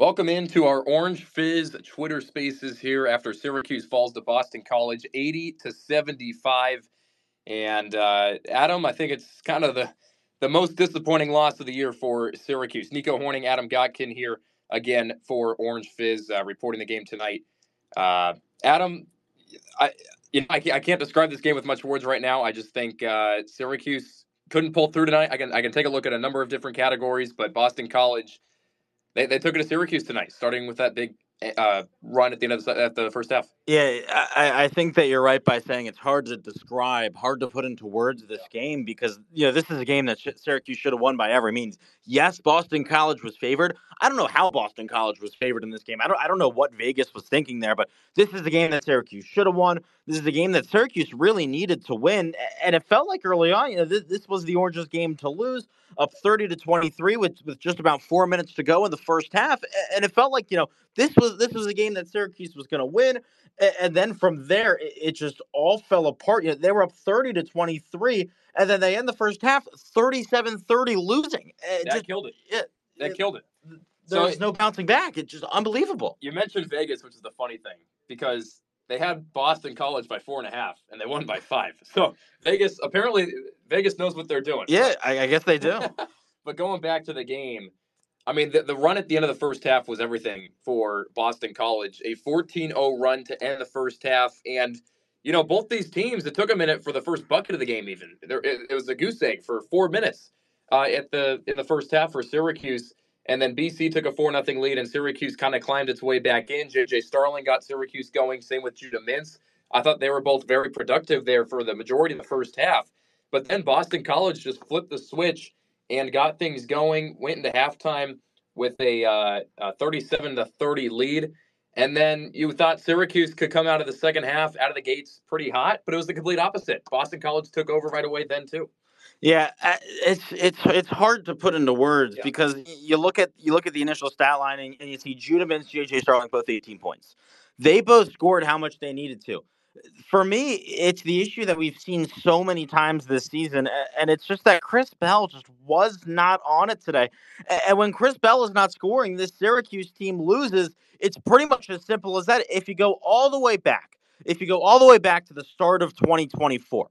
Welcome into our Orange Fizz Twitter Spaces here after Syracuse falls to Boston College, eighty to seventy-five. And uh, Adam, I think it's kind of the the most disappointing loss of the year for Syracuse. Nico Horning, Adam Gotkin here again for Orange Fizz, uh, reporting the game tonight. Uh, Adam, I you know I can't, I can't describe this game with much words right now. I just think uh, Syracuse couldn't pull through tonight. I can I can take a look at a number of different categories, but Boston College they, they took it to Syracuse tonight, starting with that big uh, run at the end of the, at the first half. Yeah, I, I think that you're right by saying it's hard to describe, hard to put into words this game because you know this is a game that Syracuse should have won by every means. Yes, Boston College was favored. I don't know how Boston College was favored in this game. I don't I don't know what Vegas was thinking there, but this is a game that Syracuse should have won. This is a game that Syracuse really needed to win, and it felt like early on, you know, this, this was the Orange's game to lose, up 30 to 23 with with just about four minutes to go in the first half, and it felt like you know this was this was a game that Syracuse was going to win and then from there it just all fell apart. You know, they were up 30 to 23 and then they end the first half 37-30 losing. It that just, killed it. it that it, killed it. There's so, no bouncing back. It's just unbelievable. You mentioned Vegas, which is the funny thing because they had Boston College by four and a half, and they won by five. So Vegas apparently Vegas knows what they're doing. Yeah, I, I guess they do. but going back to the game, I mean, the, the run at the end of the first half was everything for Boston College. A 14 0 run to end the first half. And, you know, both these teams, it took a minute for the first bucket of the game, even. There, it, it was a goose egg for four minutes uh, at the in the first half for Syracuse. And then BC took a 4 0 lead, and Syracuse kind of climbed its way back in. JJ Starling got Syracuse going. Same with Judah Mintz. I thought they were both very productive there for the majority of the first half. But then Boston College just flipped the switch and got things going. Went into halftime with a, uh, a 37 to 30 lead. And then you thought Syracuse could come out of the second half out of the gates pretty hot, but it was the complete opposite. Boston College took over right away then too. Yeah, uh, it's it's it's hard to put into words yeah. because you look at you look at the initial stat lining and you see Judah Mintz, JJ Starling both 18 points. They both scored how much they needed to for me, it's the issue that we've seen so many times this season, and it's just that Chris Bell just was not on it today. And when Chris Bell is not scoring, this Syracuse team loses. It's pretty much as simple as that. If you go all the way back, if you go all the way back to the start of 2024,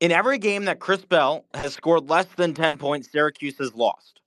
in every game that Chris Bell has scored less than 10 points, Syracuse has lost.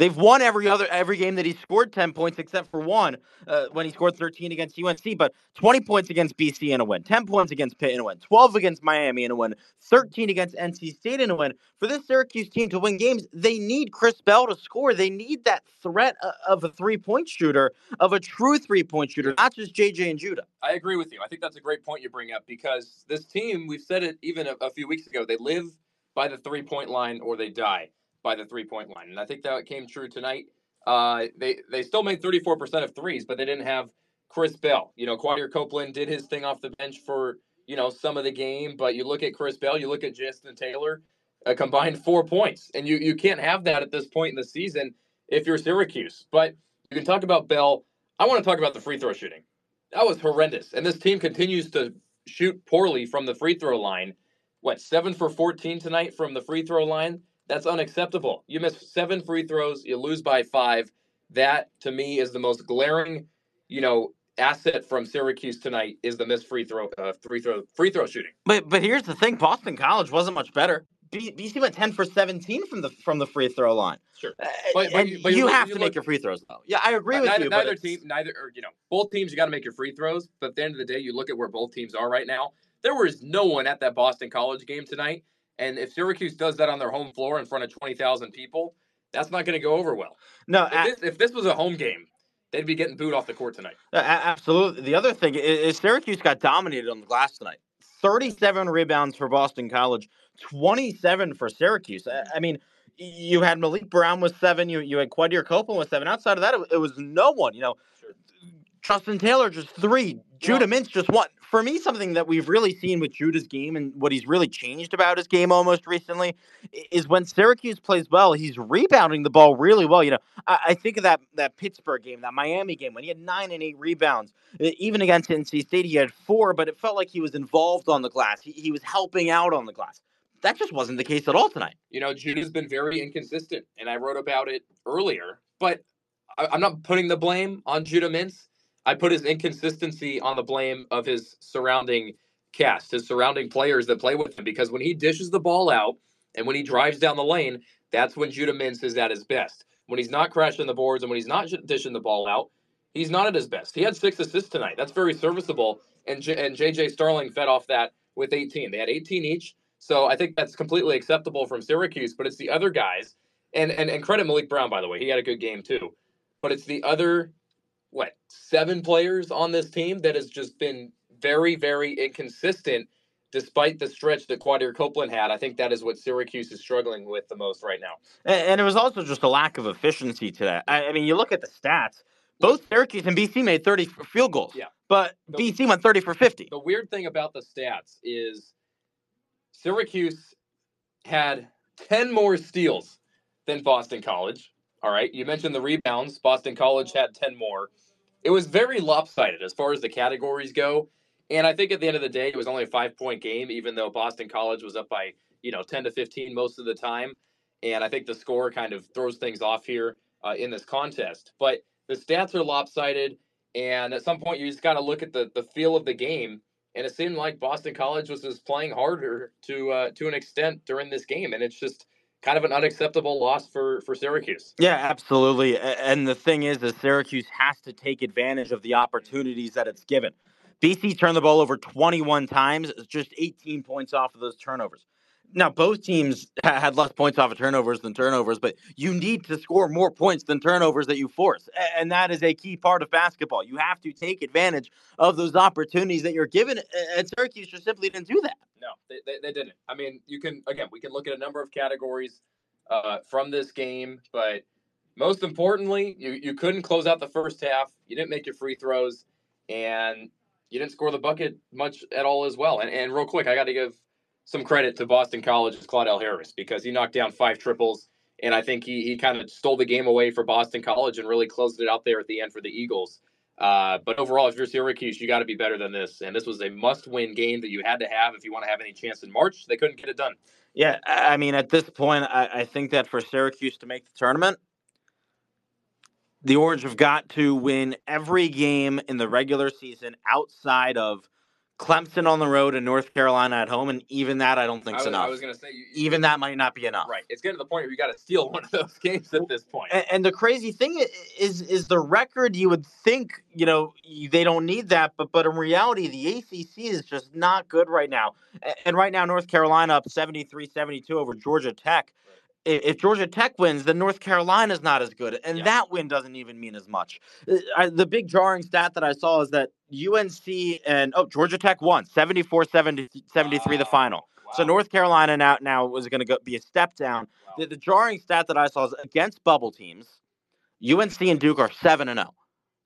They've won every other every game that he scored 10 points except for one uh, when he scored 13 against UNC, but 20 points against BC in a win, 10 points against Pitt in a win, 12 against Miami in a win, 13 against NC State in a win. For this Syracuse team to win games, they need Chris Bell to score. They need that threat of a three-point shooter, of a true three-point shooter, not just JJ and Judah. I agree with you. I think that's a great point you bring up because this team, we've said it even a, a few weeks ago, they live by the three-point line or they die by the three point line. And I think that came true tonight. Uh, they they still made 34% of threes, but they didn't have Chris Bell. You know, Quadir Copeland did his thing off the bench for, you know, some of the game, but you look at Chris Bell, you look at Justin Taylor, a combined four points. And you, you can't have that at this point in the season if you're Syracuse. But you can talk about Bell. I want to talk about the free throw shooting. That was horrendous. And this team continues to shoot poorly from the free throw line. What, seven for 14 tonight from the free throw line? That's unacceptable. You miss seven free throws, you lose by five. That to me is the most glaring, you know, asset from Syracuse tonight is the missed free throw, uh, free throw, free throw shooting. But but here's the thing: Boston College wasn't much better. BC went ten for seventeen from the from the free throw line. Sure, uh, but, but, you, but you, have to make your free throws though. Yeah, I agree with neither, you. Neither team, neither or you know, both teams, you got to make your free throws. But at the end of the day, you look at where both teams are right now. There was no one at that Boston College game tonight, and if Syracuse does that on their home floor in front of twenty thousand people, that's not going to go over well. No, if, this, if this was a home game, they'd be getting booed off the court tonight. Absolutely. The other thing is, Syracuse got dominated on the glass tonight. 37 rebounds for Boston College, 27 for Syracuse. I mean, you had Maliq Brown with seven. You you had Quadir Copeland with seven. Outside of that, it, it was no one. You know. Justin Taylor just three. Judah Mintz just one. For me, something that we've really seen with Judah's game and what he's really changed about his game almost recently is when Syracuse plays well, he's rebounding the ball really well. You know, I, I think of that that Pittsburgh game, that Miami game, when he had nine and eight rebounds. Even against NC State, he had four, but it felt like he was involved on the glass. He, he was helping out on the glass. That just wasn't the case at all tonight. You know, Judah's been very inconsistent, and I wrote about it earlier, but I, I'm not putting the blame on Judah Mintz. I put his inconsistency on the blame of his surrounding cast, his surrounding players that play with him. Because when he dishes the ball out and when he drives down the lane, that's when Judah Mintz is at his best. When he's not crashing the boards and when he's not dishing the ball out, he's not at his best. He had six assists tonight. That's very serviceable. And J- and JJ Starling fed off that with 18. They had 18 each. So I think that's completely acceptable from Syracuse. But it's the other guys, and and and credit Maliq Brown by the way. He had a good game too. But it's the other what seven players on this team that has just been very, very inconsistent despite the stretch that Quadir Copeland had. I think that is what Syracuse is struggling with the most right now. And, and it was also just a lack of efficiency to that. I, I, mean, you look at the stats. Both Syracuse and BC made 30 field goals. Yeah. But the, BC went 30 for 50. The weird thing about the stats is Syracuse had 10 more steals than Boston College. All right. You mentioned the rebounds. Boston College had 10 more. It was very lopsided as far as the categories go. And I think at the end of the day, it was only a five point game, even though Boston College was up by, you know, 10 to 15 most of the time. And I think the score kind of throws things off here uh, in this contest. But the stats are lopsided. And at some point, you just got to look at the, the feel of the game. And it seemed like Boston College was just playing harder to uh, to an extent during this game. And it's just kind of an unacceptable loss for for Syracuse. Yeah, absolutely. And the thing is, is Syracuse has to take advantage of the opportunities that it's given. BC turned the ball over 21 times, just 18 points off of those turnovers now both teams had less points off of turnovers than turnovers, but you need to score more points than turnovers that you force. And that is a key part of basketball. You have to take advantage of those opportunities that you're given. And Syracuse just simply didn't do that. No, they, they, they didn't. I mean, you can, again, we can look at a number of categories uh, from this game, but most importantly, you, you couldn't close out the first half. You didn't make your free throws, and you didn't score the bucket much at all as well. And, and real quick, I got to give some credit to Boston College's Claudell Harris because he knocked down five triples. And I think he, he kind of stole the game away for Boston College and really closed it out there at the end for the Eagles. Uh, but overall, if you're Syracuse, you got to be better than this. And this was a must win game that you had to have if you want to have any chance in March. They couldn't get it done. Yeah. I mean, at this point, I, I think that for Syracuse to make the tournament, the Orange have got to win every game in the regular season outside of Clemson on the road and North Carolina at home, and even that I don't think is enough. I was going to say, you, even that might not be enough. Right, it's getting to the point where you got to steal one of those games at this point. And, and, the crazy thing is, is the record. You would think, you know, they don't need that, but but in reality, the ACC is just not good right now. And right now, North Carolina up 73-72 over Georgia Tech if Georgia Tech wins, then North Carolina is not as good, and yeah. that win doesn't even mean as much. I, the big jarring stat that I saw is that UNC and oh Georgia Tech won 74-73 wow. the final. Wow. So North Carolina now now was going to be a step down. Wow. The, the, jarring stat that I saw is against bubble teams, UNC and Duke are seven and zero. Oh.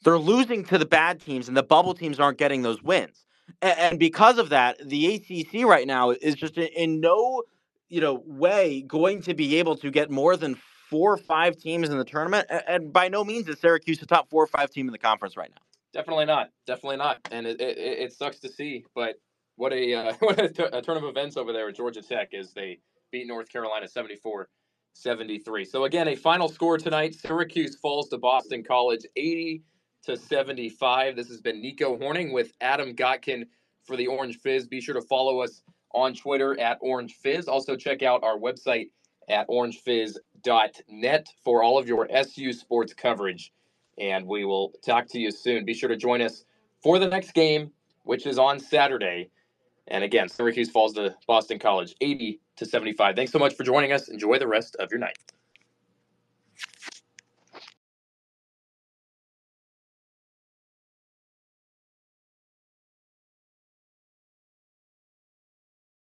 They're losing to the bad teams, and the bubble teams aren't getting those wins. And, and because of that, the ACC right now is just in, in no you know way going to be able to get more than four or five teams in the tournament. And by no means is Syracuse the top four or five team in the conference right now. Definitely not. Definitely not. And it, it, it sucks to see, but what a uh, what a, t- a turn of events over there at Georgia Tech is they beat North Carolina 74 73. So again, a final score tonight. Syracuse falls to Boston College 80 to 75. This has been Nico Horning with Adam Gotkin for the Orange Fizz. Be sure to follow us on Twitter at Orange Fizz. Also, check out our website at orangefizz.net for all of your SU sports coverage. And we will talk to you soon. Be sure to join us for the next game, which is on Saturday. And again, Syracuse falls to Boston College 80 to 75. Thanks so much for joining us. Enjoy the rest of your night.